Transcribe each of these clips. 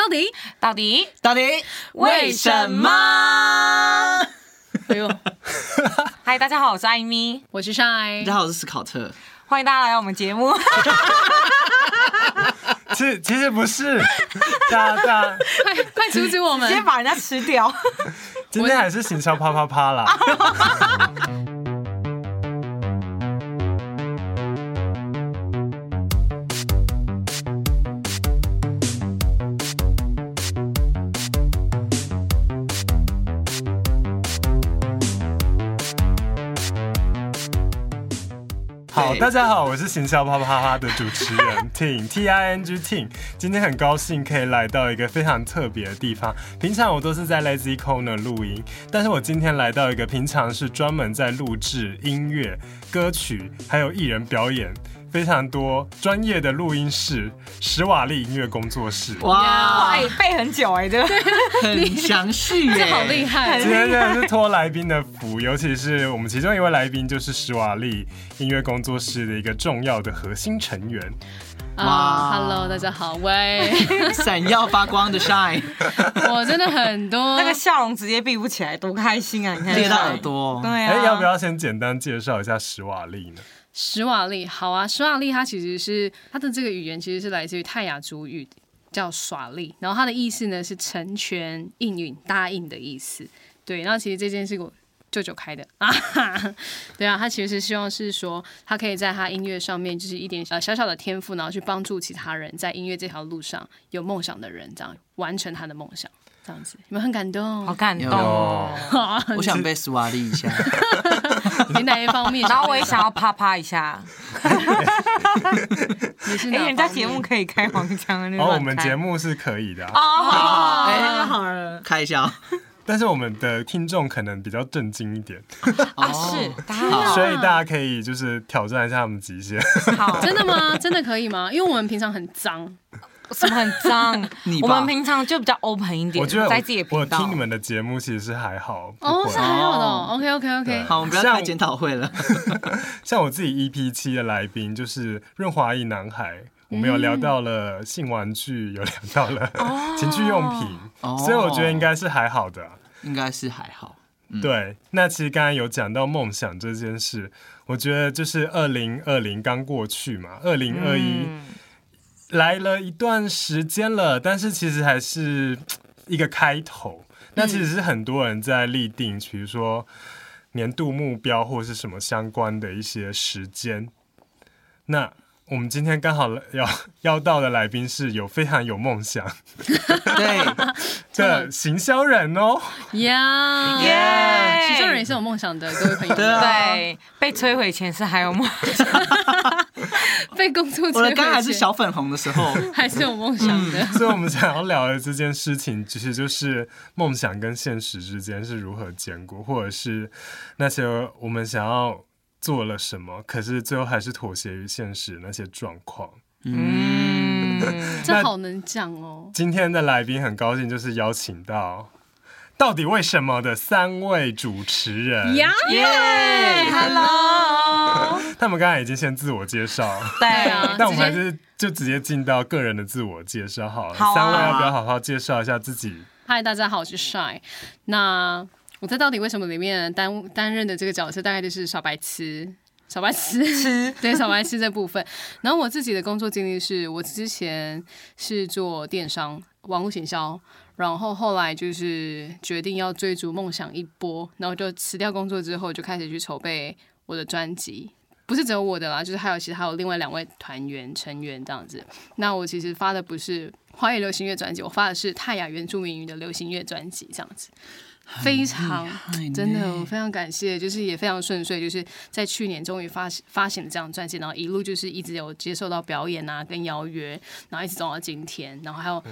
到底？到底？到底？为什么？哎呦，嗨，大家好，我是艾咪，我是 Shine，大家好，我是斯考特，欢迎大家来我们节目。其实其实不是，大家大。家快快阻止我们，直接把人家吃掉。今天还是行销啪啪啪啦。好，大家好，我是行销啪啪啪的主持人 Ting T I N G Ting。今天很高兴可以来到一个非常特别的地方。平常我都是在 Lazy Corner 录音，但是我今天来到一个平常是专门在录制音乐、歌曲还有艺人表演非常多专业的录音室——史瓦利音乐工作室。哇，背很久哎，这个很详细，这好厉害。今天真的是托来宾的福，尤其是我们其中一位来宾就是史瓦利音乐工作室的一个重要的核心成员。啊、uh,，Hello，大家好，喂，闪耀发光的 Shine，我真的很多那个笑容直接闭不起来，多开心啊！你看，裂到耳朵。对啊，哎，要不要先简单介绍一下史瓦利呢？史瓦利，好啊，史瓦利它其实是它的这个语言其实是来自于泰雅族语，叫耍利，然后它的意思呢是成全、应允、答应的意思。对，然后其实这件事我舅舅开的啊，对啊，他其实是希望是说他可以在他音乐上面就是一点呃小小的天赋，然后去帮助其他人在音乐这条路上有梦想的人，这样完成他的梦想。这样子，你们很感动，好感动哦！我想被苏瓦利一下，你哪一方面？然后我也想要啪啪一下。你是哎，人家节目可以开黄腔的，哦，我们节目是可以的。哦，好，哎，好了，开一下。但是我们的听众可能比较震惊一点 啊，是，所以大家可以就是挑战一下他们极限。好，真的吗？真的可以吗？因为我们平常很脏。什么很脏？我们平常就比较 open 一点。我觉得在自己的我听你们的节目其实是还好。哦，是还好的。OK OK OK。好，我们不要开检讨会了。像我自己 EP 七的来宾就是润滑一男孩，我们有聊到了性玩具，有聊到了 情趣用品，所以我觉得应该是还好的。应该是还好。对，那其实刚才有讲到梦想这件事，我觉得就是二零二零刚过去嘛，二零二一。来了一段时间了，但是其实还是一个开头。那其实是很多人在立定，比如说年度目标或是什么相关的一些时间。那我们今天刚好要邀到的来宾是有非常有梦想，对。的。行销人哦，呀耶，行销人也是有梦想的，各位朋友。对，被摧毁前是还有梦想，被工作我的刚还是小粉红的时候，还是有梦想的。所以，我们想要聊的这件事情，其实就是梦想跟现实之间是如何兼顾，或者是那些我们想要。做了什么？可是最后还是妥协于现实那些状况。嗯，这好能讲哦。今天的来宾很高兴，就是邀请到到底为什么的三位主持人。耶，Hello。他们刚才已经先自我介绍，对啊。但我们还是就直接进到个人的自我介绍好了。好啊。三位要不要好好介绍一下自己？嗨，大家好，我是 Shine。那我在到底为什么里面担担任的这个角色，大概就是小白痴，小白痴，对小白痴这部分。然后我自己的工作经历是，我之前是做电商、网络行销，然后后来就是决定要追逐梦想一波，然后就辞掉工作之后，就开始去筹备我的专辑。不是只有我的啦，就是还有其他还有另外两位团员成员这样子。那我其实发的不是华语流行乐专辑，我发的是泰雅原住民语的流行乐专辑这样子。非常真的，我非常感谢，就是也非常顺遂，就是在去年终于发发行了这张专辑，然后一路就是一直有接受到表演啊，跟邀约，然后一直走到今天，然后还有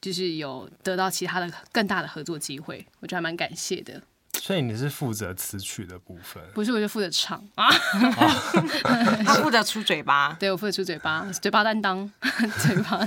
就是有得到其他的更大的合作机会，我觉得还蛮感谢的。所以你是负责词曲的部分？不是，我就负责唱啊。他负责出嘴巴，对，我负责出嘴巴，嘴巴担当，嘴巴。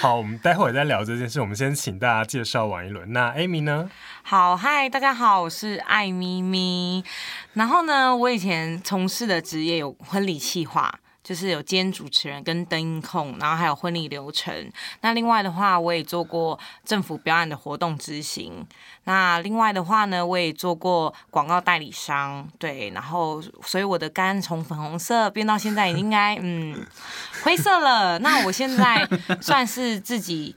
好，我们待会儿再聊这件事。我们先请大家介绍完一轮。那 Amy 呢？好，嗨，大家好，我是艾咪咪。然后呢，我以前从事的职业有婚礼企划。就是有兼主持人跟灯控，然后还有婚礼流程。那另外的话，我也做过政府表演的活动执行。那另外的话呢，我也做过广告代理商，对。然后，所以我的肝从粉红色变到现在应该嗯灰色了。那我现在算是自己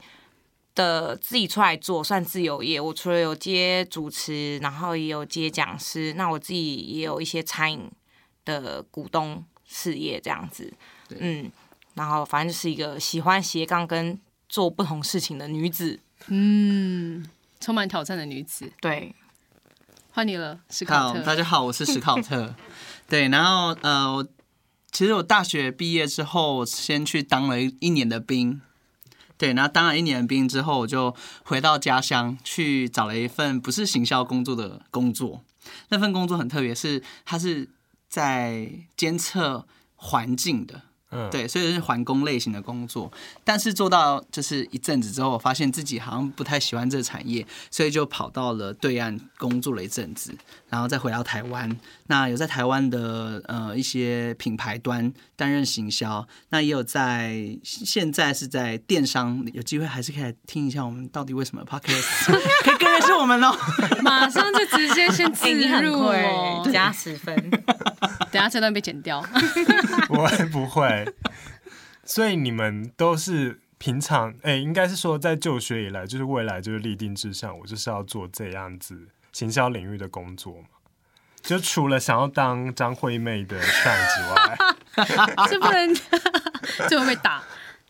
的自己出来做，算自由业。我除了有接主持，然后也有接讲师。那我自己也有一些餐饮的股东事业这样子，嗯，然后反正就是一个喜欢斜杠跟做不同事情的女子，嗯，充满挑战的女子。对，换你了，史考特。大家好，我是史考特。对，然后呃，其实我大学毕业之后，先去当了一年的兵。对，然后当了一年的兵之后，我就回到家乡去找了一份不是行销工作的工作。那份工作很特别，是它是。在监测环境的。嗯，对，所以是环工类型的工作，但是做到就是一阵子之后，我发现自己好像不太喜欢这个产业，所以就跑到了对岸工作了一阵子，然后再回到台湾。那有在台湾的呃一些品牌端担任行销，那也有在现在是在电商，有机会还是可以来听一下我们到底为什么 Podcast 可以跟认识我们哦。马上就直接先 自入哦，加十分。等下这段被剪掉。我不会。所以你们都是平常哎、欸，应该是说在就学以来，就是未来就是立定志向，我就是要做这样子行销领域的工作嘛。就除了想要当张惠妹的 trend 之外，是不能 就会被打。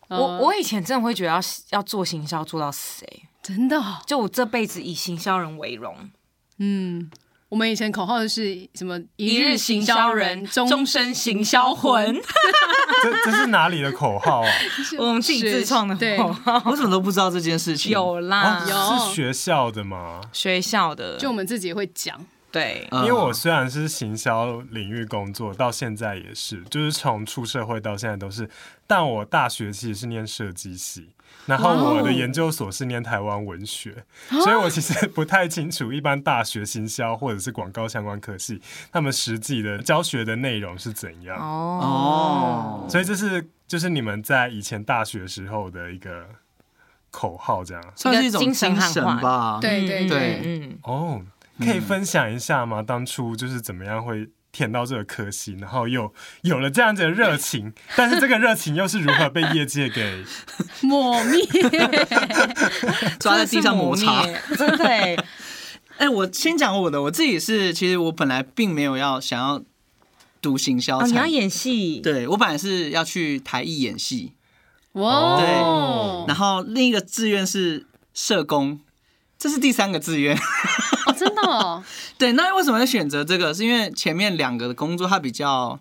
我我以前真的会觉得要要做行销做到死哎、欸，真的、哦，就我这辈子以行销人为荣。嗯。我们以前口号是什么？一日行销人，终身行销魂。这这是哪里的口号啊？我们自己自创的口号。我怎么都不知道这件事情。有啦，有、哦、是学校的吗？学校的，就我们自己也会讲。对，因为我虽然是行销领域工作，到现在也是，就是从出社会到现在都是。但我大学其实是念设计系。然后我的研究所是念台湾文学，wow. 所以我其实不太清楚一般大学行销或者是广告相关科系，他们实际的教学的内容是怎样哦。Oh. 所以这是就是你们在以前大学时候的一个口号，这样算是一种精神吧？对对对，嗯，哦、oh,，可以分享一下吗？当初就是怎么样会？填到这个科系，然后又 有了这样子的热情，但是这个热情又是如何被业界给 抹灭？抓在地上摩擦，真的。哎、欸，我先讲我的，我自己是，其实我本来并没有要想要读行销、哦，你要演戏？对，我本来是要去台艺演戏。哇，对。然后另一个志愿是社工，这是第三个志愿。哦，真的哦。对，那为什么会选择这个？是因为前面两个的工作，它比较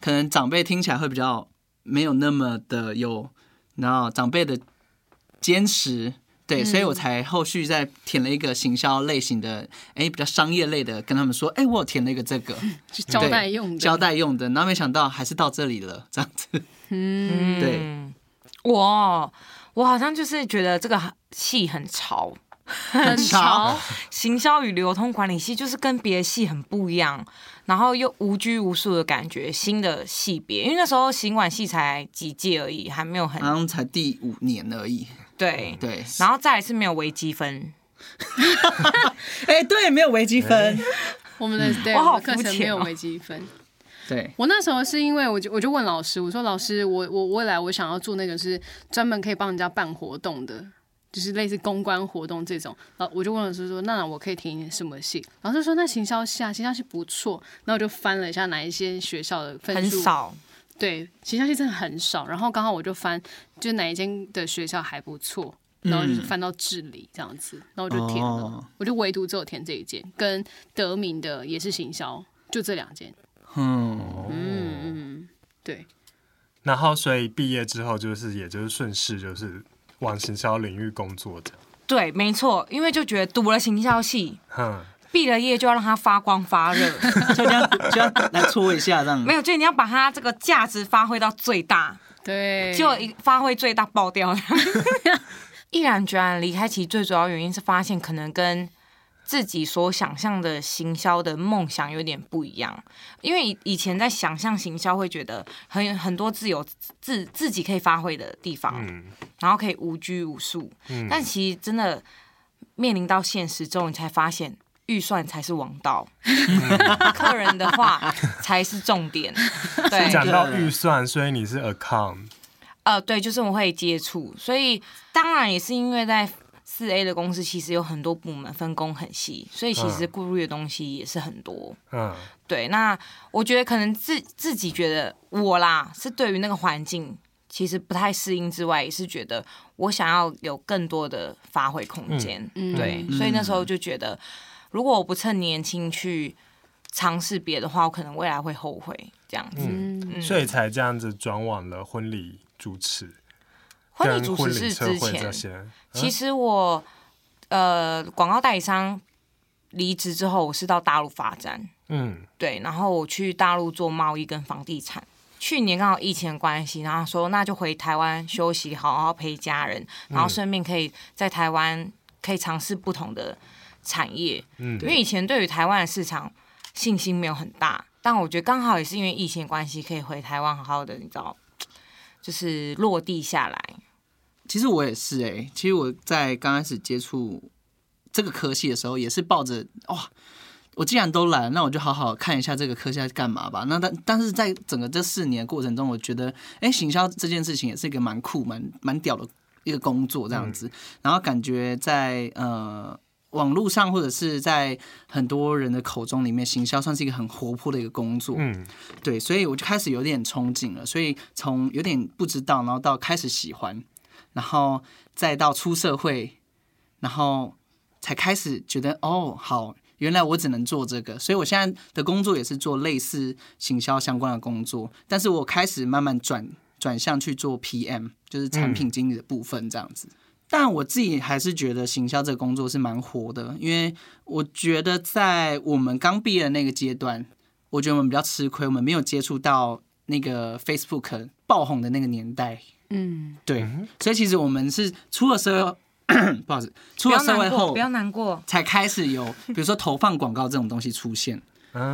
可能长辈听起来会比较没有那么的有，然后长辈的坚持，对、嗯，所以我才后续再填了一个行销类型的，哎，比较商业类的，跟他们说，哎，我有填了一个这个，交代用的，交代用的，然后没想到还是到这里了，这样子。嗯，对，我我好像就是觉得这个戏很潮。很潮，行销与流通管理系就是跟别的系很不一样，然后又无拘无束的感觉，新的系别，因为那时候行管系才几届而已，还没有很，好像才第五年而已。对。对，然后再来是没有微积分，哎，对，没有微积分，我们的对，我好课程没有微积分。对，我那时候是因为我就我就问老师，我说老师，我我未来我想要做那个是专门可以帮人家办活动的。就是类似公关活动这种，然后我就问老师说：“那我可以填什么系？”老师说：“那行销系啊，行销系不错。”然后我就翻了一下哪一些学校的分数，很少。对，行销系真的很少。然后刚好我就翻，就哪一间的学校还不错，然后就是翻到智理这样子，然后我就填了。哦、我就唯独只有填这一间，跟德明的也是行销，就这两间。嗯嗯嗯，对。然后所以毕业之后，就是也就是顺势就是。往行销领域工作的，对，没错，因为就觉得读了行销系，哼，毕了业就要让它发光发热，就这样就要来搓一下这样。没有，就你要把它这个价值发挥到最大，对，就一发挥最大爆掉。毅然决然离开，其实最主要原因是发现可能跟自己所想象的行销的梦想有点不一样，因为以以前在想象行销会觉得很很多自由自自己可以发挥的地方，嗯、然后可以无拘无束，嗯、但其实真的面临到现实之后，你才发现预算才是王道，嗯、客人的话 才是重点。对，讲到预算，所以你是 account，呃，对，就是我会接触，所以当然也是因为在。四 A 的公司其实有很多部门，分工很细，所以其实顾虑的东西也是很多。嗯，对。那我觉得可能自自己觉得我啦，是对于那个环境其实不太适应之外，也是觉得我想要有更多的发挥空间。嗯，对。所以那时候就觉得，如果我不趁年轻去尝试别的话，我可能未来会后悔这样子。嗯，嗯，所以才这样子转往了婚礼主持。婚礼主持是之前，其实我呃广告代理商离职之后，我是到大陆发展，嗯，对，然后我去大陆做贸易跟房地产。去年刚好疫情的关系，然后说那就回台湾休息，好好陪家人，然后顺便可以在台湾可以尝试不同的产业，嗯，因为以前对于台湾的市场信心没有很大，但我觉得刚好也是因为疫情的关系，可以回台湾好好的，你知道，就是落地下来。其实我也是哎、欸，其实我在刚开始接触这个科系的时候，也是抱着哇，我既然都来了，那我就好好看一下这个科系在干嘛吧。那但但是在整个这四年过程中，我觉得哎，行销这件事情也是一个蛮酷、蛮蛮屌的一个工作这样子。然后感觉在呃网络上或者是在很多人的口中里面，行销算是一个很活泼的一个工作。嗯，对，所以我就开始有点憧憬了。所以从有点不知道，然后到开始喜欢。然后再到出社会，然后才开始觉得哦，好，原来我只能做这个，所以我现在的工作也是做类似行销相关的工作，但是我开始慢慢转转向去做 PM，就是产品经理的部分这样子。但我自己还是觉得行销这个工作是蛮活的，因为我觉得在我们刚毕业的那个阶段，我觉得我们比较吃亏，我们没有接触到那个 Facebook 爆红的那个年代。嗯，对，所以其实我们是出了社会，不好意思，出了社会后不要难过，才开始有比如说投放广告这种东西出现，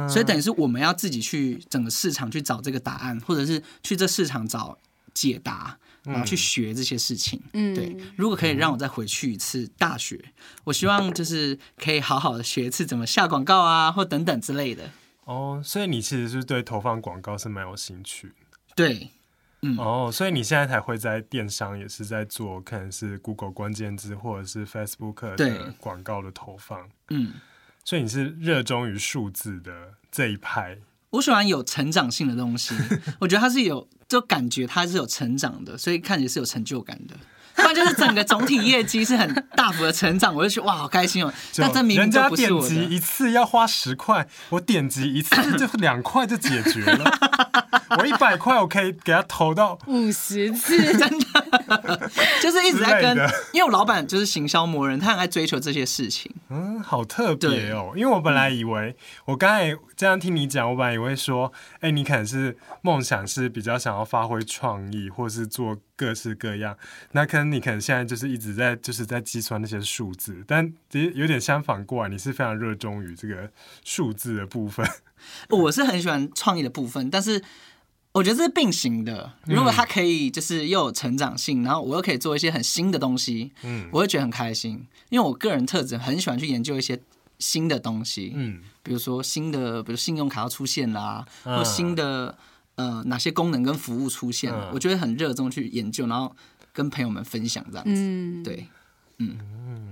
所以等于是我们要自己去整个市场去找这个答案，或者是去这市场找解答，然后去学这些事情。嗯，对，如果可以让我再回去一次大学，我希望就是可以好好的学一次怎么下广告啊，或等等之类的。哦，所以你其实是对投放广告是蛮有兴趣。对。嗯、哦，所以你现在才会在电商，也是在做，可能是 Google 关键字或者是 Facebook 的广告的投放。嗯，所以你是热衷于数字的这一派。我喜欢有成长性的东西，我觉得它是有，就感觉它是有成长的，所以看起来是有成就感的。不然就是整个总体业绩是很大幅的成长，我就觉得哇，好开心哦！但这明明就不是我的。人家点击一次要花十块，我点击一次 就两块就解决了。我一百块，我可以给他投到五十次，真的，就是一直在跟，因为我老板就是行销魔人，他很爱追求这些事情。嗯，好特别哦，因为我本来以为，我刚才这样听你讲，我本来以为说，哎，你可能是梦想是比较想要发挥创意，或是做各式各样，那可能你可能现在就是一直在就是在计算那些数字，但其实有点相反过来，你是非常热衷于这个数字的部分。我是很喜欢创意的部分，但是。我觉得这是并行的。如果它可以就是又有成长性，然后我又可以做一些很新的东西，嗯，我会觉得很开心。因为我个人特质很喜欢去研究一些新的东西，嗯，比如说新的，比如信用卡要出现啦，或新的呃哪些功能跟服务出现，我觉得很热衷去研究，然后跟朋友们分享这样子，对。嗯，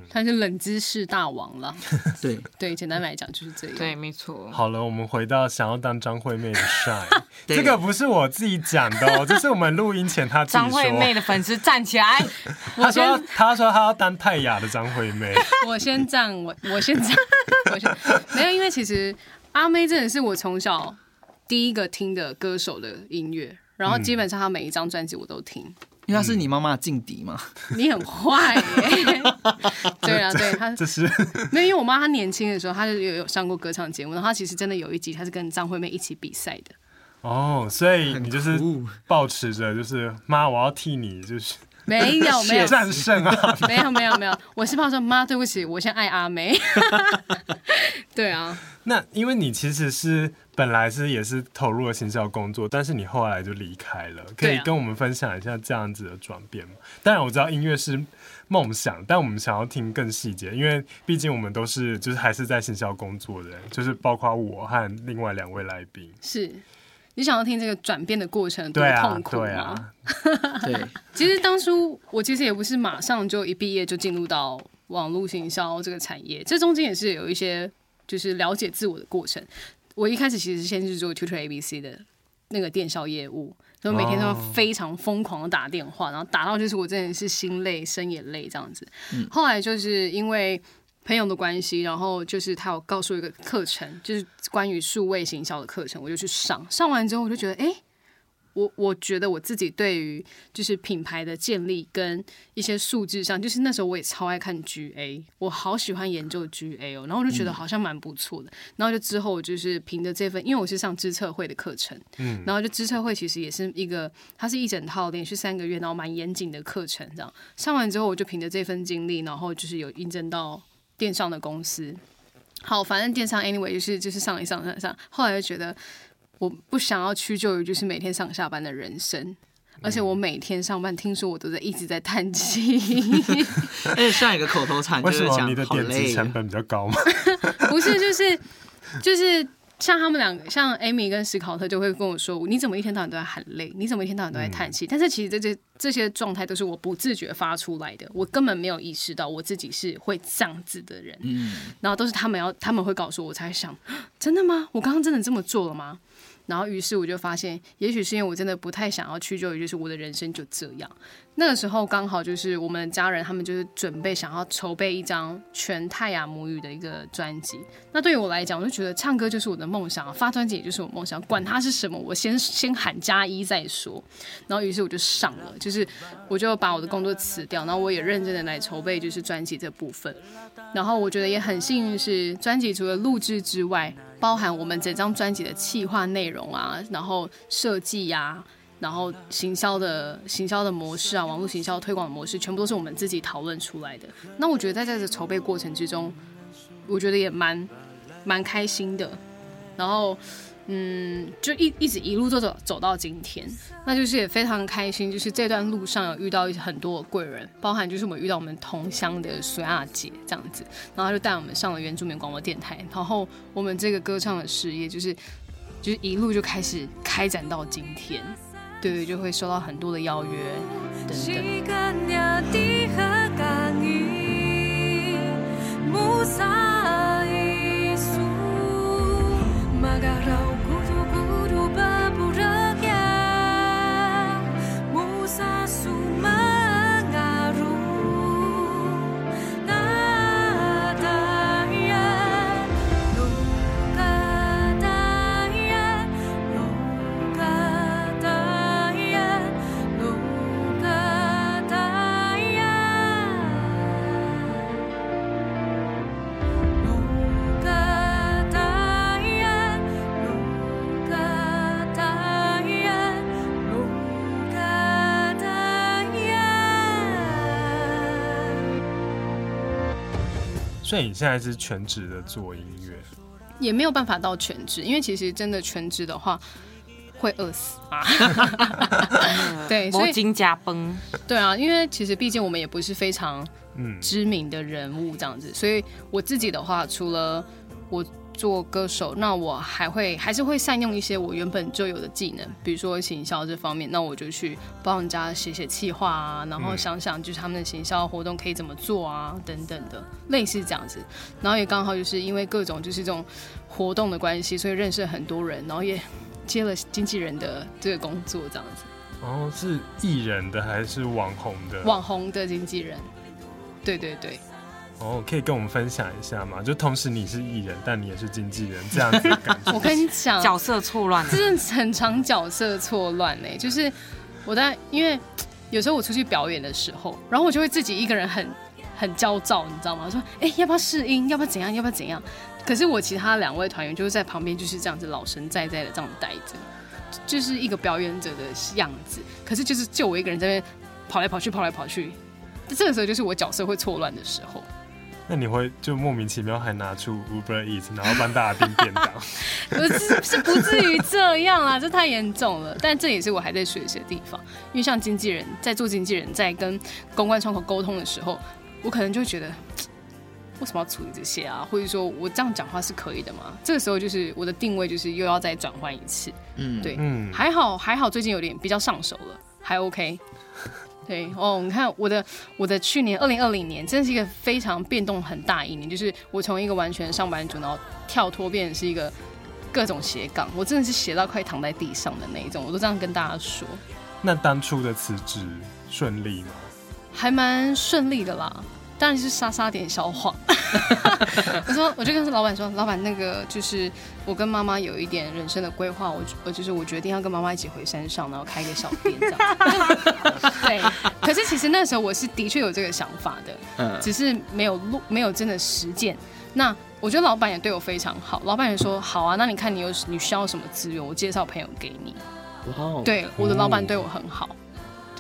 他是冷知识大王了。对 对，简单来讲就是这样。对，没错。好了，我们回到想要当张惠妹的 Shine，这个不是我自己讲的哦，这是我们录音前他自己说。张惠妹的粉丝站起来。他说他说他要当泰雅的张惠妹。我先站，我我先站，我先没有，因为其实阿妹真的是我从小第一个听的歌手的音乐，然后基本上她每一张专辑我都听。因为他是你妈妈的劲敌嘛？你很坏耶！对啊，对他这是没有，因为我妈她年轻的时候，她就有有上过歌唱节目，然后她其实真的有一集，她是跟张惠妹一起比赛的。哦，所以你就是抱持着，就是妈，我要替你，就是没有没有战胜啊！没有 没有没有，我是怕说妈，对不起，我先爱阿妹。对啊，那因为你其实是本来是也是投入了行销工作，但是你后来就离开了，可以跟我们分享一下这样子的转变吗？当然我知道音乐是梦想，但我们想要听更细节，因为毕竟我们都是就是还是在行销工作的人，就是包括我和另外两位来宾是。你想要听这个转变的过程多痛苦吗？对啊，对，对。其实当初我其实也不是马上就一毕业就进入到网络行销这个产业，这中间也是有一些就是了解自我的过程。我一开始其实先是做 Tutor ABC 的那个电销业务，所以每天都非常疯狂的打电话，然后打到就是我真的是心累、身也累这样子。后来就是因为。朋友的关系，然后就是他有告诉我一个课程，就是关于数位行销的课程，我就去上。上完之后，我就觉得，哎，我我觉得我自己对于就是品牌的建立跟一些数字上，就是那时候我也超爱看 GA，我好喜欢研究 GA 哦。然后我就觉得好像蛮不错的。嗯、然后就之后就是凭着这份，因为我是上知策会的课程，嗯，然后就知策会其实也是一个，它是一整套连续三个月，然后蛮严谨的课程。这样上完之后，我就凭着这份经历，然后就是有印证到。电商的公司，好，反正电商 anyway 就是就是上一上上上，后来就觉得我不想要屈就于就是每天上下班的人生，而且我每天上班，听说我都在一直在叹气，而且上一个口头禅就是讲你的点击成本比较高吗？不是，就是就是。像他们两个，像 Amy 跟史考特就会跟我说：“你怎么一天到晚都在喊累？你怎么一天到晚都在叹气？”嗯、但是其实这些这些状态都是我不自觉发出来的，我根本没有意识到我自己是会这样子的人。嗯，然后都是他们要他们会告诉我，我才想，真的吗？我刚刚真的这么做了吗？然后，于是我就发现，也许是因为我真的不太想要屈就于，就是我的人生就这样。那个时候刚好就是我们的家人他们就是准备想要筹备一张全泰雅母语的一个专辑。那对于我来讲，我就觉得唱歌就是我的梦想，发专辑也就是我梦想，管它是什么，我先先喊加一再说。然后，于是我就上了，就是我就把我的工作辞掉，然后我也认真的来筹备就是专辑这部分。然后我觉得也很幸运是专辑除了录制之外。包含我们整张专辑的企划内容啊，然后设计呀，然后行销的行销的模式啊，网络行销推广模式，全部都是我们自己讨论出来的。那我觉得在这筹备过程之中，我觉得也蛮蛮开心的。然后。嗯，就一一直一路都走走到今天，那就是也非常开心。就是这段路上有遇到很多的贵人，包含就是我们遇到我们同乡的水阿姐这样子，然后他就带我们上了原住民广播电台，然后我们这个歌唱的事业就是就是一路就开始开展到今天，对对，就会收到很多的邀约等等。Magarau. 所以你现在是全职的做音乐，也没有办法到全职，因为其实真的全职的话会饿死啊。对，所以金加崩。对啊，因为其实毕竟我们也不是非常知名的人物这样子，所以我自己的话，除了我。做歌手，那我还会还是会善用一些我原本就有的技能，比如说行销这方面，那我就去帮人家写写企划啊，然后想想就是他们的行销活动可以怎么做啊，等等的，类似这样子。然后也刚好就是因为各种就是这种活动的关系，所以认识了很多人，然后也接了经纪人的这个工作，这样子。哦，是艺人的还是网红的？网红的经纪人，对对对。哦，可以跟我们分享一下吗？就同时你是艺人，但你也是经纪人，这样子的感觉。我跟你讲，角色错乱，真的很常角色错乱呢。就是我在，因为有时候我出去表演的时候，然后我就会自己一个人很很焦躁，你知道吗？说，哎、欸，要不要试音？要不要怎样？要不要怎样？可是我其他两位团员就是在旁边就是这样子老神在在的这样待着，就是一个表演者的样子。可是就是就我一个人在那边。跑来跑去，跑来跑去。这个时候就是我角色会错乱的时候。那你会就莫名其妙还拿出 Uber Eats，然后帮大家订便当？不是，是不至于这样啊，这太严重了。但这也是我还在学习的地方，因为像经纪人在做经纪人，在跟公关窗口沟通的时候，我可能就会觉得为什么要处理这些啊？或者说我这样讲话是可以的吗？这个时候就是我的定位就是又要再转换一次。嗯，对，嗯，还好还好，最近有点比较上手了，还 OK。对哦，你看我的我的去年二零二零年真的是一个非常变动很大一年，就是我从一个完全上班族，然后跳脱变成是一个各种斜杠，我真的是斜到快躺在地上的那一种，我都这样跟大家说。那当初的辞职顺利吗？还蛮顺利的啦。当然是撒撒点小谎，我说我就跟老板说，老板那个就是我跟妈妈有一点人生的规划，我我就是我决定要跟妈妈一起回山上，然后开一个小店这样。对，可是其实那时候我是的确有这个想法的，只是没有录，没有真的实践。那我觉得老板也对我非常好，老板也说好啊，那你看你有你需要什么资源，我介绍朋友给你。哇，对，我的老板对我很好。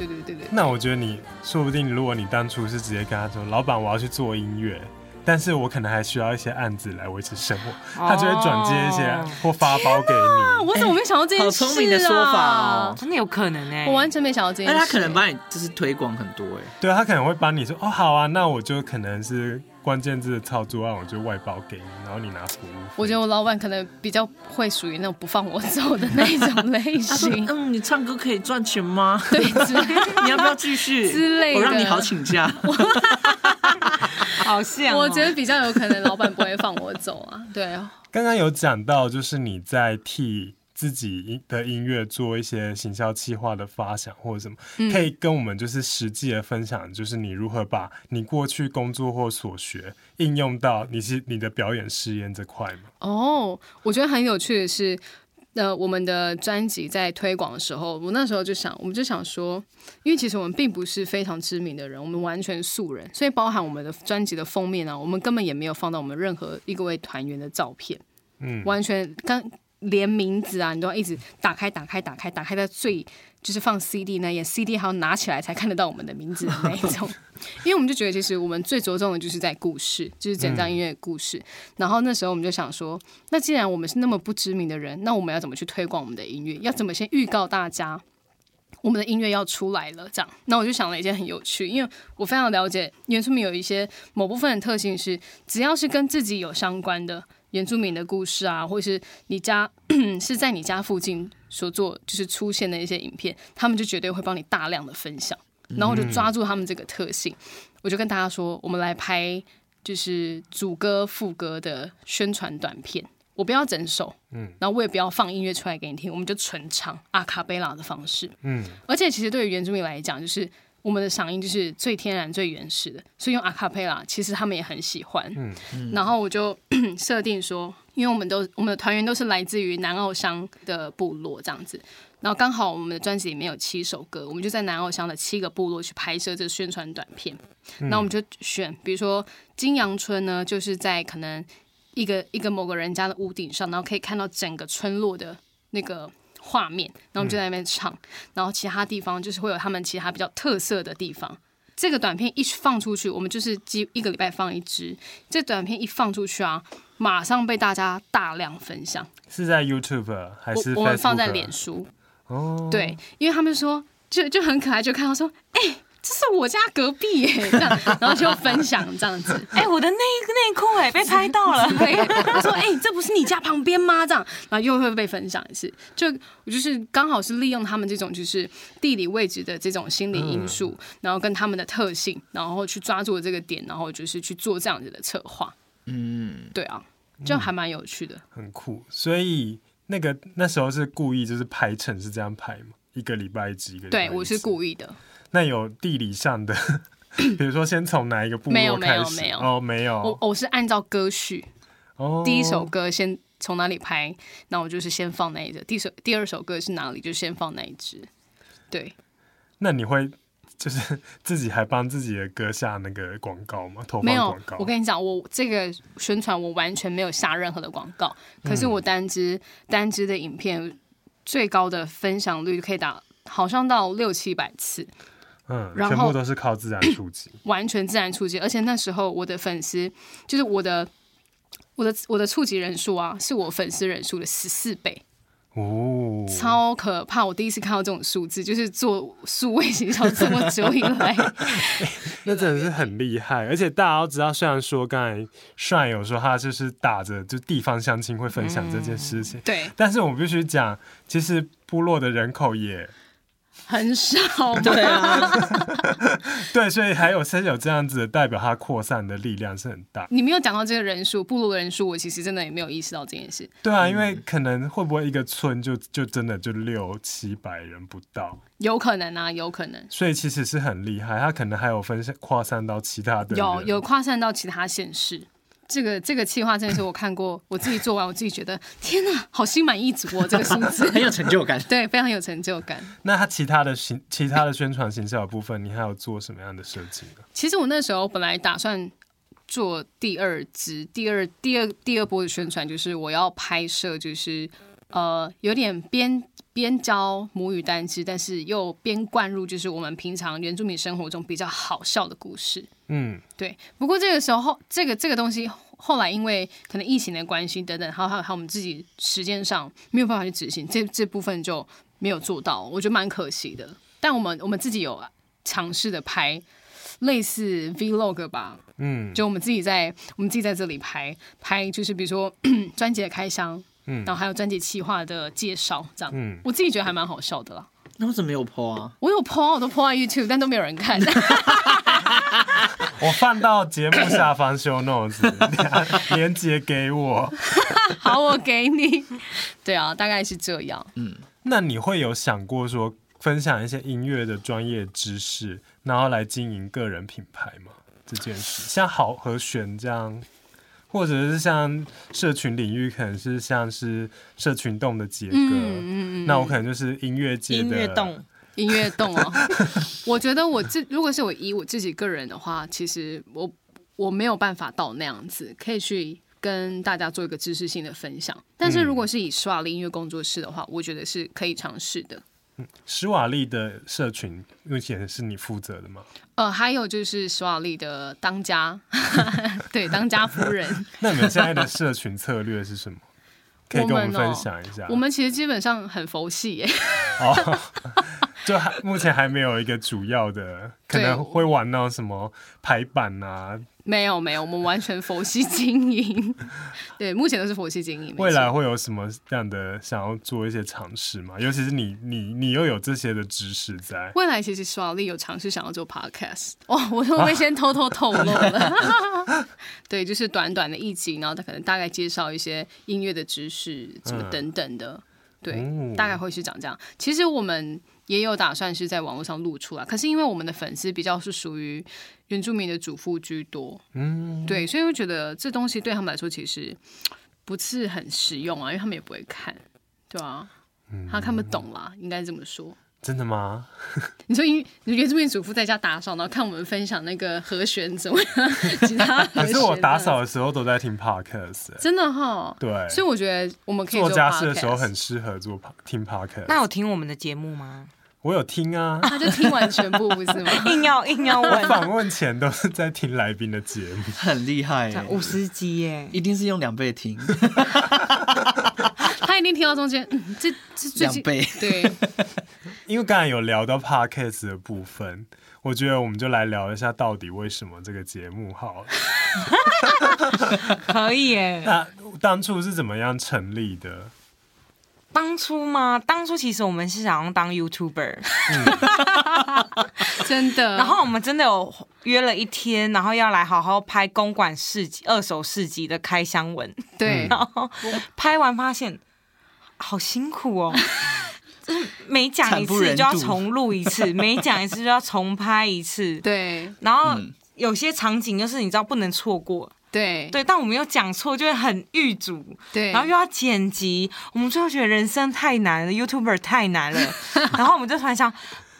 对对对对，那我觉得你说不定，如果你当初是直接跟他说，老板我要去做音乐，但是我可能还需要一些案子来维持生活，哦、他就会转接一些或发包给你。我怎么没想到这件事啊？好聪明的说法哦，真的有可能哎，我完全没想到这件事。那他可能帮你就是推广很多哎，对，他可能会帮你说哦好啊，那我就可能是。关键字的操作案，我就外包给你，然后你拿服务。我觉得我老板可能比较会属于那种不放我走的那种 类型。嗯，你唱歌可以赚钱吗？对，你要不要继续？之类的。我让你好请假。好像、哦。我觉得比较有可能老板不会放我走啊。对啊。刚刚有讲到，就是你在替。自己的音乐做一些行销企划的发想或者什么，可以跟我们就是实际的分享，就是你如何把你过去工作或所学应用到你是你的表演试验这块吗？哦，我觉得很有趣的是，呃，我们的专辑在推广的时候，我那时候就想，我们就想说，因为其实我们并不是非常知名的人，我们完全素人，所以包含我们的专辑的封面啊，我们根本也没有放到我们任何一个位团员的照片，嗯，完全刚。连名字啊，你都要一直打开、打开、打开、打开到最就是放 CD 那页，CD 还要拿起来才看得到我们的名字的那一种。因为我们就觉得，其实我们最着重的就是在故事，就是整张音乐故事。嗯、然后那时候我们就想说，那既然我们是那么不知名的人，那我们要怎么去推广我们的音乐？要怎么先预告大家我们的音乐要出来了？这样，那我就想了一件很有趣，因为我非常了解原住民有一些某部分的特性是，只要是跟自己有相关的。原住民的故事啊，或是你家 是在你家附近所做，就是出现的一些影片，他们就绝对会帮你大量的分享。然后我就抓住他们这个特性，我就跟大家说，我们来拍就是主歌副歌的宣传短片。我不要整首，嗯，然后我也不要放音乐出来给你听，我们就纯唱阿卡贝拉的方式，嗯。而且其实对于原住民来讲，就是。我们的嗓音就是最天然、最原始的，所以用阿卡贝拉，其实他们也很喜欢。嗯嗯、然后我就 设定说，因为我们都我们的团员都是来自于南澳乡的部落这样子，然后刚好我们的专辑里面有七首歌，我们就在南澳乡的七个部落去拍摄这个宣传短片。那、嗯、我们就选，比如说金阳村呢，就是在可能一个一个某个人家的屋顶上，然后可以看到整个村落的那个。画面，然后我们就在那边唱，嗯、然后其他地方就是会有他们其他比较特色的地方。这个短片一放出去，我们就是几一个礼拜放一支。这短片一放出去啊，马上被大家大量分享。是在 YouTube 还是我，我们放在脸书？哦，对，因为他们说就就很可爱，就看到说，哎、欸。这是我家隔壁耶，这样，然后就分享这样子。哎、欸，我的内内裤哎被拍到了。他说：“哎、欸，这不是你家旁边吗？”这样，然后又会被分享一次。就我就是刚好是利用他们这种就是地理位置的这种心理因素，嗯、然后跟他们的特性，然后去抓住这个点，然后就是去做这样子的策划。嗯，对啊，就还蛮有趣的、嗯，很酷。所以那个那时候是故意就是排程是这样排吗？一个礼拜一集，一个礼拜一。对，我是故意的。那有地理上的，比如说先从哪一个部落开始？没有没有没有哦，没有。我我是按照歌序，哦，第一首歌先从哪里拍，那我就是先放那一只。第首第二首歌是哪里，就先放那一支。对。那你会就是自己还帮自己的歌下那个广告吗？投放广告？我跟你讲，我这个宣传我完全没有下任何的广告，可是我单支、嗯、单支的影片最高的分享率可以达好像到六七百次。嗯，然后全部都是靠自然触及，完全自然触及，而且那时候我的粉丝就是我的我的我的触及人数啊，是我粉丝人数的十四倍。哦，超可怕！我第一次看到这种数字，就是做数位行销这么久以来 那真的是很厉害。而且大家都知道，虽然说刚才帅有说他就是打着就地方相亲会分享这件事情，嗯、对，但是我们必须讲，其实部落的人口也。很少，对啊，对，所以还有是有这样子的代表，它扩散的力量是很大。你没有讲到这个人数，部落的人数，我其实真的也没有意识到这件事。对啊，因为可能会不会一个村就就真的就六七百人不到，有可能啊，有可能。所以其实是很厉害，它可能还有分散扩散到其他的，有有扩散到其他县市。这个这个企划真的是我看过，我自己做完，我自己觉得天哪，好心满意足哦！这个薪资 很有成就感，对，非常有成就感。那他其他的行其他的宣传行销的部分，你还有做什么样的设计呢？其实我那时候本来打算做第二支、第二、第二、第二波的宣传，就是我要拍摄，就是呃，有点边边教母语单词，但是又边灌入就是我们平常原住民生活中比较好笑的故事。嗯，对。不过这个时候，这个这个东西后来因为可能疫情的关系等等，还有还有还有我们自己时间上没有办法去执行，这这部分就没有做到，我觉得蛮可惜的。但我们我们自己有尝试的拍类似 Vlog 吧，嗯，就我们自己在我们自己在这里拍拍，就是比如说 专辑的开箱，嗯，然后还有专辑企划的介绍，这样，嗯，我自己觉得还蛮好笑的啦。那我怎么没有 po 啊？我有 po，我都 po 在 YouTube，但都没有人看。我放到节目下方 show notes，连结给我。好，我给你。对啊，大概是这样。嗯，那你会有想过说分享一些音乐的专业知识，然后来经营个人品牌吗？这件事，像好和弦这样。或者是像社群领域，可能是像是社群动的杰哥，嗯嗯、那我可能就是音乐界的 音乐动，音乐动哦。我觉得我自如果是我以我自己个人的话，其实我我没有办法到那样子，可以去跟大家做一个知识性的分享。但是如果是以刷的音乐工作室的话，我觉得是可以尝试的。施瓦利的社群目前是你负责的吗？呃，还有就是施瓦利的当家，对，当家夫人。那你们现在的社群策略是什么？可以跟我们分享一下。我们，哦，我们其实基本上很佛系耶。哦，就还目前还没有一个主要的，可能会玩到什么排版啊。没有没有，我们完全佛系经营。对，目前都是佛系经营。未来会有什么样的想要做一些尝试吗？尤其是你你你又有这些的知识在。未来其实施瓦利有尝试想要做 podcast，哦，我会不会先偷偷透露了？啊、对，就是短短的一集，然后他可能大概介绍一些音乐的知识，什么等等的。嗯、对，哦、大概会是长这样。其实我们。也有打算是在网络上录出来，可是因为我们的粉丝比较是属于原住民的主妇居多，嗯，对，所以我觉得这东西对他们来说其实不是很实用啊，因为他们也不会看，对啊，嗯、他看不懂啦，应该这么说。真的吗？你说因为原住民主妇在家打扫，然后看我们分享那个和弦怎么样？其他可是我打扫的时候都在听 podcast，真的哈。对，所以我觉得我们可以做家事的时候很适合做听 podcast。那有听我们的节目吗？我有听啊，他就听完全部不是吗？硬要硬要问。我访问前都是在听来宾的节目，很厉害，五十集耶，一定是用两倍听。他一定听到中间，嗯，这这两倍对。因为刚才有聊到 podcast 的部分，我觉得我们就来聊一下到底为什么这个节目好了。可以耶。那当初是怎么样成立的？当初吗？当初其实我们是想要当 YouTuber，真的。然后我们真的有约了一天，然后要来好好拍公馆市集、二手市集的开箱文。对，然后拍完发现好辛苦哦，就是每讲一次就要重录一次，每讲一次就要重拍一次。对，然后有些场景就是你知道不能错过。对。对，但我们又讲错，就会很遇阻。对，然后又要剪辑，我们最后觉得人生太难了，YouTuber 太难了。然后我们就突然想，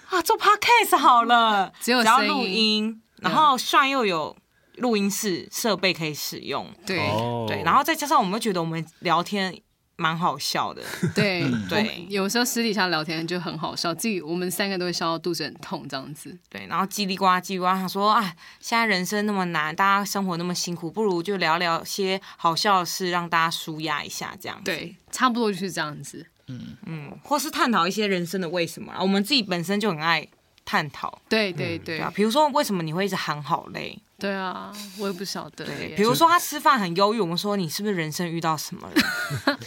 啊，做 Podcast 好了，只有只要录音，然后帅又有录音室设备可以使用。对。对，然后再加上我们又觉得我们聊天蛮好笑的。对对，有时候私底下聊天就很好笑，自己我们三个都会笑到肚子很痛这样子。对，然后叽里呱啦叽里呱啦，他说啊，现在人生那么难，大家生活那么辛苦，不如就聊聊些好笑的事，让大家舒压一下，这样子。对，差不多就是这样子。嗯嗯，或是探讨一些人生的为什么。我们自己本身就很爱探讨。对对对，啊，比如说为什么你会一直喊好累？对啊，我也不晓得。对，比如说他吃饭很忧郁，我们说你是不是人生遇到什么了？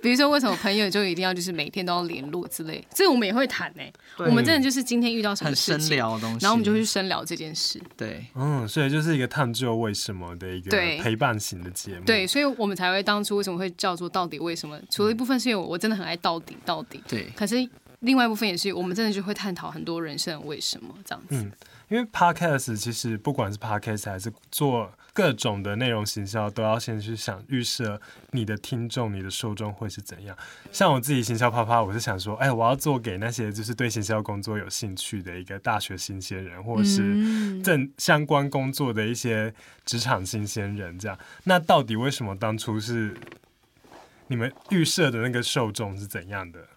比如说为什么朋友就一定要就是每天都要联络之类，这个我们也会谈呢。我们真的就是今天遇到什么事情，然后我们就会去深聊这件事。对，嗯，所以就是一个探究为什么的一个陪伴型的节目。对，所以我们才会当初为什么会叫做到底为什么？除了一部分是因为我真的很爱到底到底，对。可是另外一部分也是我们真的就会探讨很多人生的为什么这样子。嗯因为 podcast 其实不管是 podcast 还是做各种的内容行销，都要先去想预设你的听众、你的受众会是怎样。像我自己行销啪啪，我是想说，哎，我要做给那些就是对行销工作有兴趣的一个大学新鲜人，或者是正相关工作的一些职场新鲜人，这样。那到底为什么当初是你们预设的那个受众是怎样的？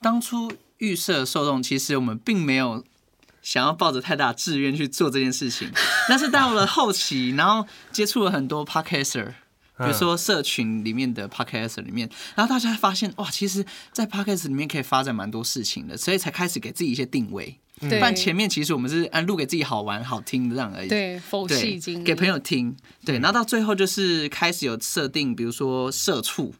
当初预设受众，其实我们并没有。想要抱着太大志愿去做这件事情，但是到了后期，然后接触了很多 podcaster，比如说社群里面的 podcaster 里面，然后大家发现哇，其实，在 podcast 里面可以发展蛮多事情的，所以才开始给自己一些定位。不然前面其实我们是按录给自己好玩好听这样而已，对，佛系经营，给朋友听。对，然后到最后就是开始有设定，比如说社畜，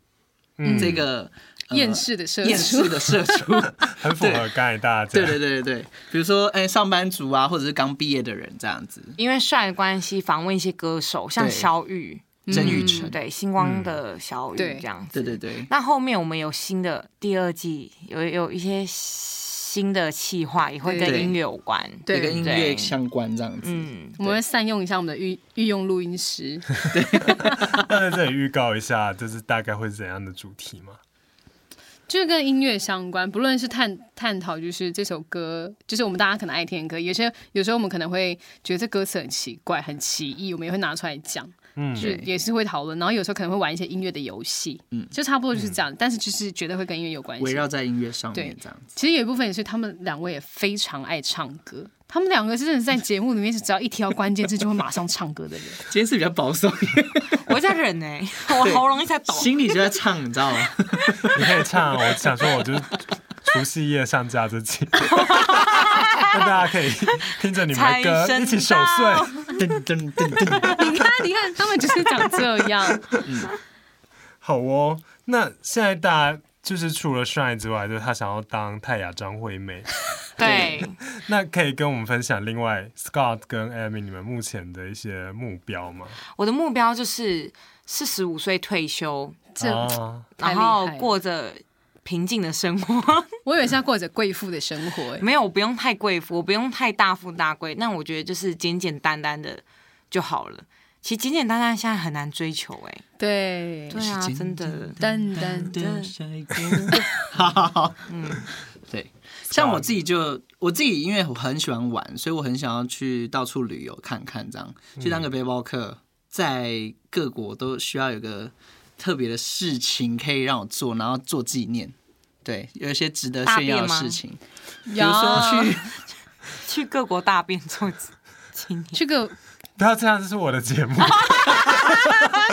嗯，这个。厌世的社畜，厌世的社畜，很符合刚才大家讲。对对对对，比如说哎、欸，上班族啊，或者是刚毕业的人这样子。因为帅的关系，访问一些歌手，像小雨、曾宇成，对，星光的小雨这样子。对对对。那后面我们有新的第二季，有有一些新的企划，也会跟音乐有关，对，跟音乐相关这样子。嗯，我们会善用一下我们的御御用录音师。对，那在这里预告一下，就是大概会是怎样的主题吗？就是跟音乐相关，不论是探探讨，就是这首歌，就是我们大家可能爱听的歌，有些有时候我们可能会觉得这歌词很奇怪、很奇异，我们也会拿出来讲，嗯，就也是会讨论。然后有时候可能会玩一些音乐的游戏，嗯，就差不多就是这样。嗯、但是就是绝对会跟音乐有关系，围绕在音乐上面对这样子。其实有一部分也是他们两位也非常爱唱歌。他们两个真的是在节目里面是，只要一提到关键字就会马上唱歌的人。今天是比较保守，我在忍呢、欸，我喉咙一下抖，心里就在唱，你知道吗？你可以唱，我想说，我就是除夕夜上架这集，那大家可以听着你们的歌一起守岁。噔噔噔噔，你看，你看，他们就是长这样。嗯，好哦。那现在大家就是除了帅之外，就是他想要当泰雅张惠妹。对，那可以跟我们分享另外 Scott 跟 Amy 你们目前的一些目标吗？我的目标就是四十五岁退休，这、啊、然后过着平静的生活。我以为是要过着贵妇的生活，哎，没有，我不用太贵妇，我不用太大富大贵，那我觉得就是简简单单的就好了。其实简简单单现在很难追求，哎，对，对啊，真的，单单。的，好。好好，嗯，对。像我自己就我自己，因为我很喜欢玩，所以我很想要去到处旅游看看，这样去当个背包客，在各国都需要有个特别的事情可以让我做，然后做纪念。对，有一些值得炫耀的事情，比如说去 去各国大便做纪念，去个不要这样，这是我的节目。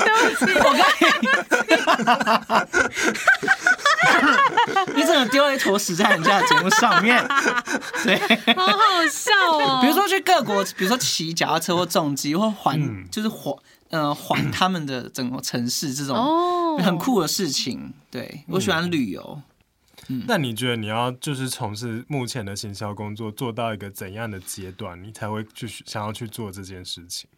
对不起，我刚。你怎么丢了一坨屎在人家的节目上面？对，好好笑哦。比如说去各国，比如说骑脚踏车或重机或环，嗯、就是环呃环他们的整个城市这种很酷的事情。对，我喜欢旅游。嗯，那你觉得你要就是从事目前的行销工作，做到一个怎样的阶段，你才会去想要去做这件事情？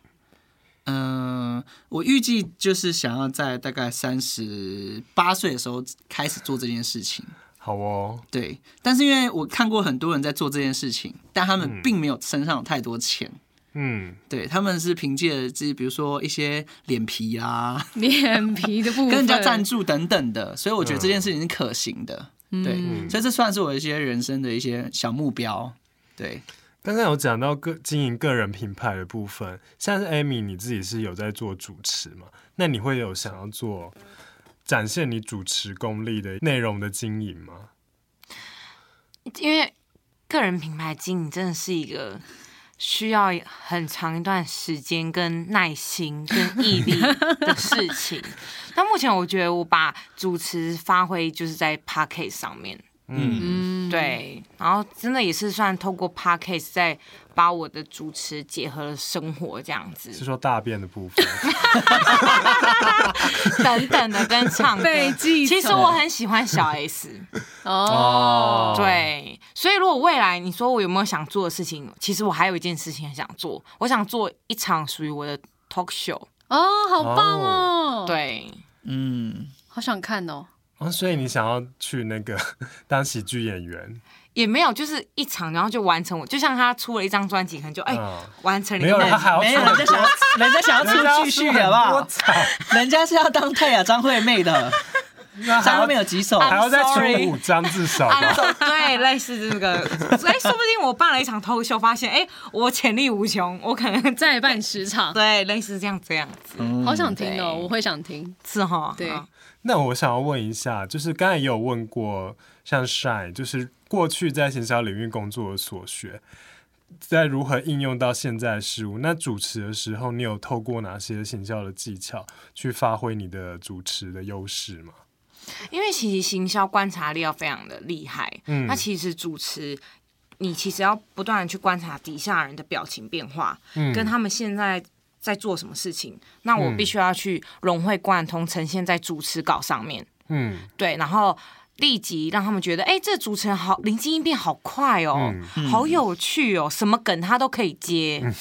嗯，我预计就是想要在大概三十八岁的时候开始做这件事情。好哦，对，但是因为我看过很多人在做这件事情，但他们并没有身上有太多钱。嗯，对，他们是凭借自己，比如说一些脸皮啊，脸皮的部分，跟人家赞助等等的，所以我觉得这件事情是可行的。嗯、对，所以这算是我一些人生的一些小目标。对。刚刚有讲到个经营个人品牌的部分，像是 Amy，你自己是有在做主持嘛？那你会有想要做展现你主持功力的内容的经营吗？因为个人品牌经营真的是一个需要很长一段时间、跟耐心、跟毅力的事情。但目前我觉得我把主持发挥就是在 Podcast 上面。嗯，对，然后真的也是算透过 Podcast 在把我的主持结合了生活这样子，是说大便的部分，等等的跟唱歌。其实我很喜欢小 S 哦，对，所以如果未来你说我有没有想做的事情，其实我还有一件事情很想做，我想做一场属于我的 talk show。哦，好棒哦，对，嗯，好想看哦。哦，所以你想要去那个 当喜剧演员？也没有，就是一场，然后就完成。我就像他出了一张专辑，可能就哎、欸、完成了。没有，他还要没有人家想要，人家想要出继续，好不好？人家是要当泰雅张惠妹的，张惠妹有几首，还要再出五张至少。对，类似这个。哎、欸，说不定我办了一场 talk show，发现哎、欸，我潜力无穷，我可能再办十场。对，类似这样这样子。嗯、好想听哦，我会想听。是哈，对。那我想要问一下，就是刚才也有问过，像 Shine，就是过去在行销领域工作的所学，在如何应用到现在的事物。那主持的时候，你有透过哪些行销的技巧去发挥你的主持的优势吗？因为其实行销观察力要非常的厉害，嗯，那其实主持你其实要不断的去观察底下人的表情变化，嗯，跟他们现在。在做什么事情？那我必须要去融会贯通，呈现在主持稿上面。嗯，对，然后立即让他们觉得，哎、欸，这主持人好灵机应变，好快哦，嗯、好有趣哦，什么梗他都可以接。嗯、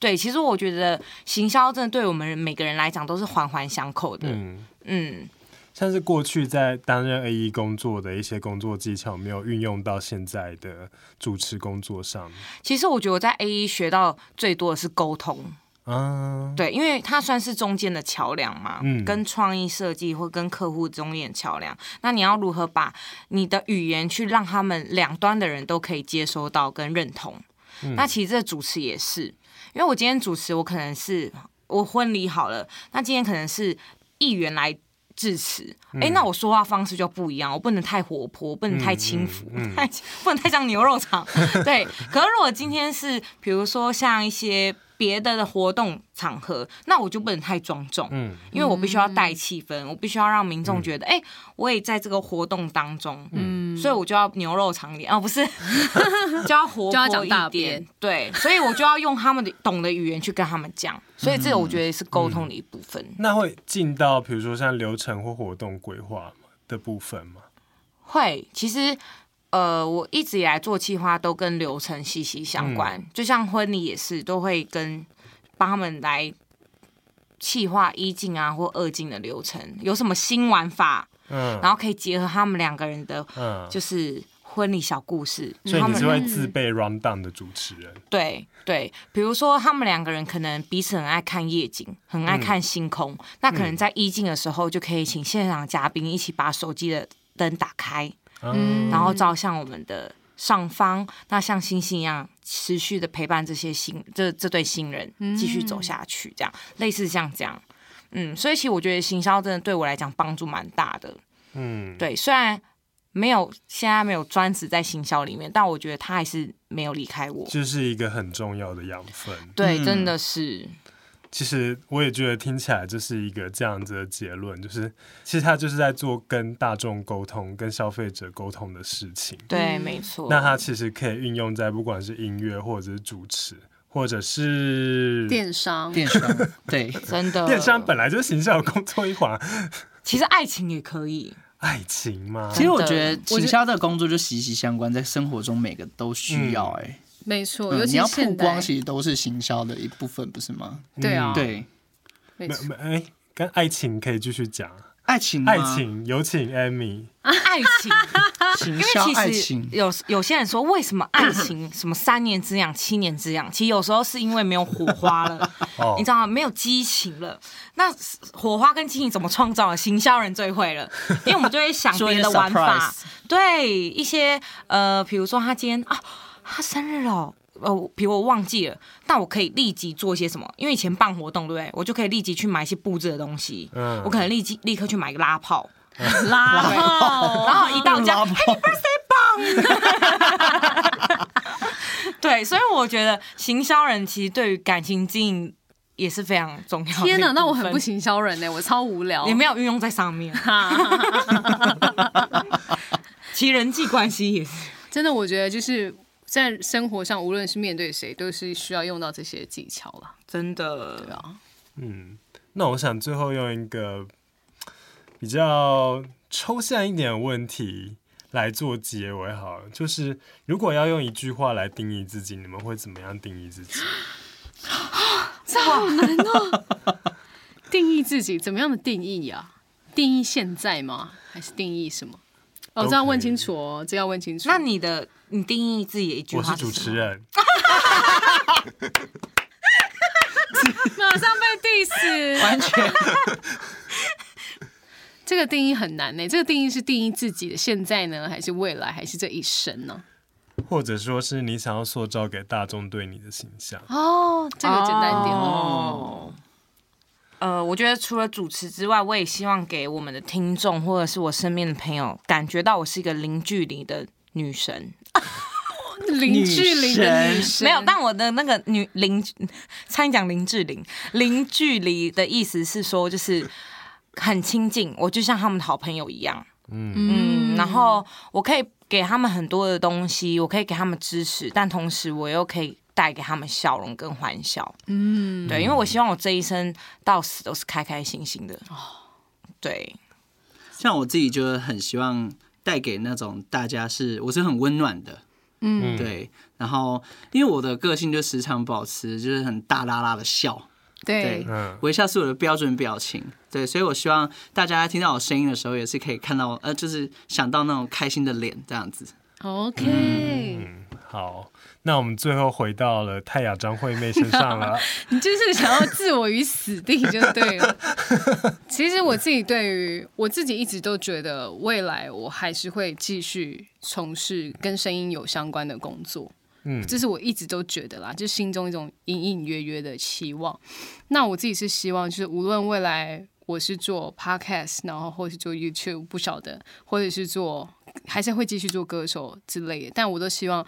对，其实我觉得行销真的对我们每个人来讲都是环环相扣的。嗯，嗯像是过去在担任 AE 工作的一些工作技巧，没有运用到现在的主持工作上。其实我觉得我在 AE 学到最多的是沟通。嗯，对，因为它算是中间的桥梁嘛，嗯、跟创意设计或跟客户中间的桥梁。那你要如何把你的语言去让他们两端的人都可以接收到跟认同？嗯、那其实这主持也是，因为我今天主持，我可能是我婚礼好了，那今天可能是议员来致辞，哎、嗯，那我说话方式就不一样，我不能太活泼，不能太轻浮，嗯嗯嗯、太不能太像牛肉肠。对，可是如果今天是比如说像一些。别的的活动场合，那我就不能太庄重，嗯，因为我必须要带气氛，嗯、我必须要让民众觉得，哎、嗯。欸，我也在这个活动当中，嗯，所以我就要牛肉长脸，哦，不是，就要活泼一点，对，所以我就要用他们的懂的语言去跟他们讲，所以这个我觉得是沟通的一部分。嗯。嗯、那会进到比如说像流程或活动规划的部分吗？会，其实。呃，我一直以来做企划都跟流程息息相关，嗯、就像婚礼也是，都会跟帮他们来企划一进啊或二进的流程，有什么新玩法，嗯，然后可以结合他们两个人的，嗯，就是婚礼小故事。所以你是会自备 rundown 的主持人？对对，比如说他们两个人可能彼此很爱看夜景，很爱看星空，嗯、那可能在一进的时候就可以请现场嘉宾一起把手机的灯打开。嗯，然后照向我们的上方，那像星星一样持续的陪伴这些新这这对新人继续走下去，这样、嗯、类似像这样，嗯，所以其实我觉得行销真的对我来讲帮助蛮大的，嗯，对，虽然没有现在没有专职在行销里面，但我觉得他还是没有离开我，这是一个很重要的养分，对，嗯、真的是。其实我也觉得听起来就是一个这样子的结论，就是其实他就是在做跟大众沟通、跟消费者沟通的事情。对，没错。那他其实可以运用在不管是音乐，或者是主持，或者是电商。电商，对，真的。电商本来就是行销工作一环。其实爱情也可以。爱情嘛？其实我觉得行销的工作就息息相关，在生活中每个都需要、欸。哎、嗯。没错，尤其、嗯、你要曝光，其实都是行销的一部分，不是吗？对啊，对，没没哎，跟爱情可以继续讲。爱情，爱情，有请 Amy。爱情，行销爱情。有有些人说，为什么爱情什么三年之痒、七年之痒？其实有时候是因为没有火花了，哦、你知道吗？没有激情了。那火花跟激情怎么创造？行销人最会了，因为我们就会想 别的玩法。对，一些呃，比如说他今天啊。他生日哦，呃，比如我忘记了，但我可以立即做一些什么？因为以前办活动，对不对？我就可以立即去买一些布置的东西。嗯，我可能立即立刻去买个拉炮，拉炮，然后一到家，Happy Birthday 棒。对，所以我觉得行销人其实对于感情经营也是非常重要的。天哪，那我很不行销人呢，我超无聊，你没有运用在上面。其实人际关系也是真的，我觉得就是在生活上，无论是面对谁，都是需要用到这些技巧了。真的，对啊。嗯，那我想最后用一个比较抽象一点的问题来做结尾，好了，就是如果要用一句话来定义自己，你们会怎么样定义自己？这好难哦！定义自己怎么样的定义呀？定义现在吗？还是定义什么？哦，这要问清楚哦，这要问清楚。那你的你定义自己的一句话？我是主持人。马上被 diss，完全。这个定义很难呢。这个定义是定义自己的现在呢，还是未来，还是这一生呢？或者说是你想要塑造给大众对你的形象？哦，这个简单一点哦。呃，我觉得除了主持之外，我也希望给我们的听众或者是我身边的朋友，感觉到我是一个零距离的女神。零距离的女神 没有，但我的那个女零，差点讲林志玲，零距离的意思是说，就是很亲近，我就像他们的好朋友一样。嗯嗯，然后我可以给他们很多的东西，我可以给他们支持，但同时我又可以。带给他们笑容跟欢笑，嗯，对，因为我希望我这一生到死都是开开心心的。哦，对，像我自己就很希望带给那种大家是我是很温暖的，嗯，对。然后因为我的个性就时常保持就是很大啦啦的笑，对，微笑是我的标准表情，对，所以我希望大家听到我声音的时候也是可以看到，呃，就是想到那种开心的脸这样子。OK，嗯，好。那我们最后回到了泰雅张惠妹身上了。你就是想要置我于死地就对了。其实我自己对于我自己一直都觉得，未来我还是会继续从事跟声音有相关的工作。嗯，这是我一直都觉得啦，就心中一种隐隐约约的期望。那我自己是希望，就是无论未来我是做 Podcast，然后或是做 YouTube，不晓得，或者是做还是会继续做歌手之类的，但我都希望。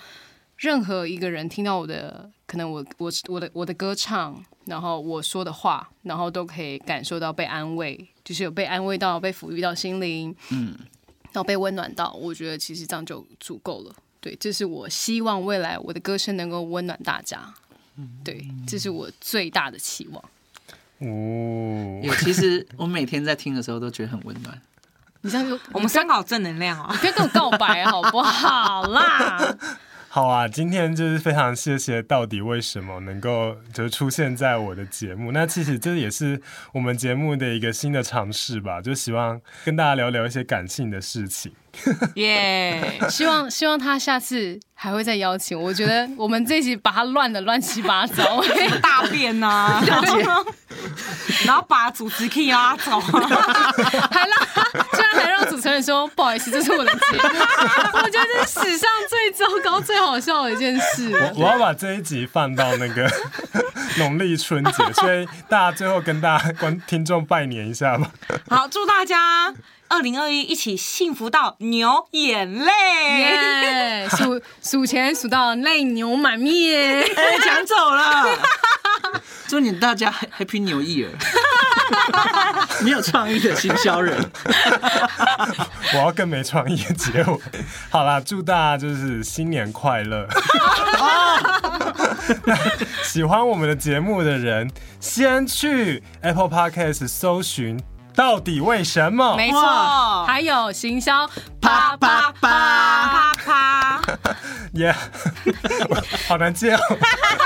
任何一个人听到我的，可能我我我的我的歌唱，然后我说的话，然后都可以感受到被安慰，就是有被安慰到，被抚育到心灵，嗯，然后被温暖到，我觉得其实这样就足够了。对，这是我希望未来我的歌声能够温暖大家，对，这是我最大的期望。哦，有，其实我每天在听的时候都觉得很温暖。你这样就我们三个好正能量哦，你不要跟我告白好不好啦？好啊，今天就是非常谢谢，到底为什么能够就出现在我的节目？那其实这也是我们节目的一个新的尝试吧，就希望跟大家聊聊一些感性的事情。耶、yeah，希望希望他下次还会再邀请。我觉得我们这一集把他乱的乱七八糟，大便呐、啊，然后把主持 key 拉走，还让居然还让主持人说不好意思，这是我的节目。我觉得这是史上最糟糕、最好笑的一件事。我我要把这一集放到那个农历春节，所以大家最后跟大家观听众拜年一下吧。好，祝大家。二零二一，一起幸福到流眼泪，数数钱数到泪流满面，抢走了。祝你大家 Happy New Year！没有创意的行销人，我要更没创意的结尾。好啦，祝大家就是新年快乐。喜欢我们的节目的人，先去 Apple Podcast 搜寻。到底为什么？没错，还有行销啪啪啪啪啪，耶，好难接哦。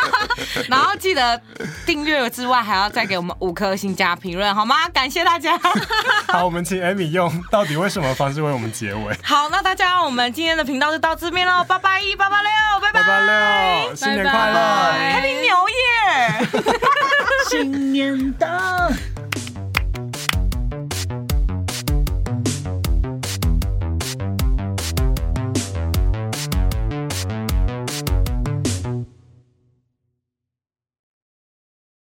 然后记得订阅之外，还要再给我们五颗星加评论，好吗？感谢大家。好，我们请 Amy 用到底为什么方式为我们结尾。好，那大家，我们今天的频道就到这边喽，八八一八八六，拜拜，八八六，新年快乐，Happy New Year，新年到。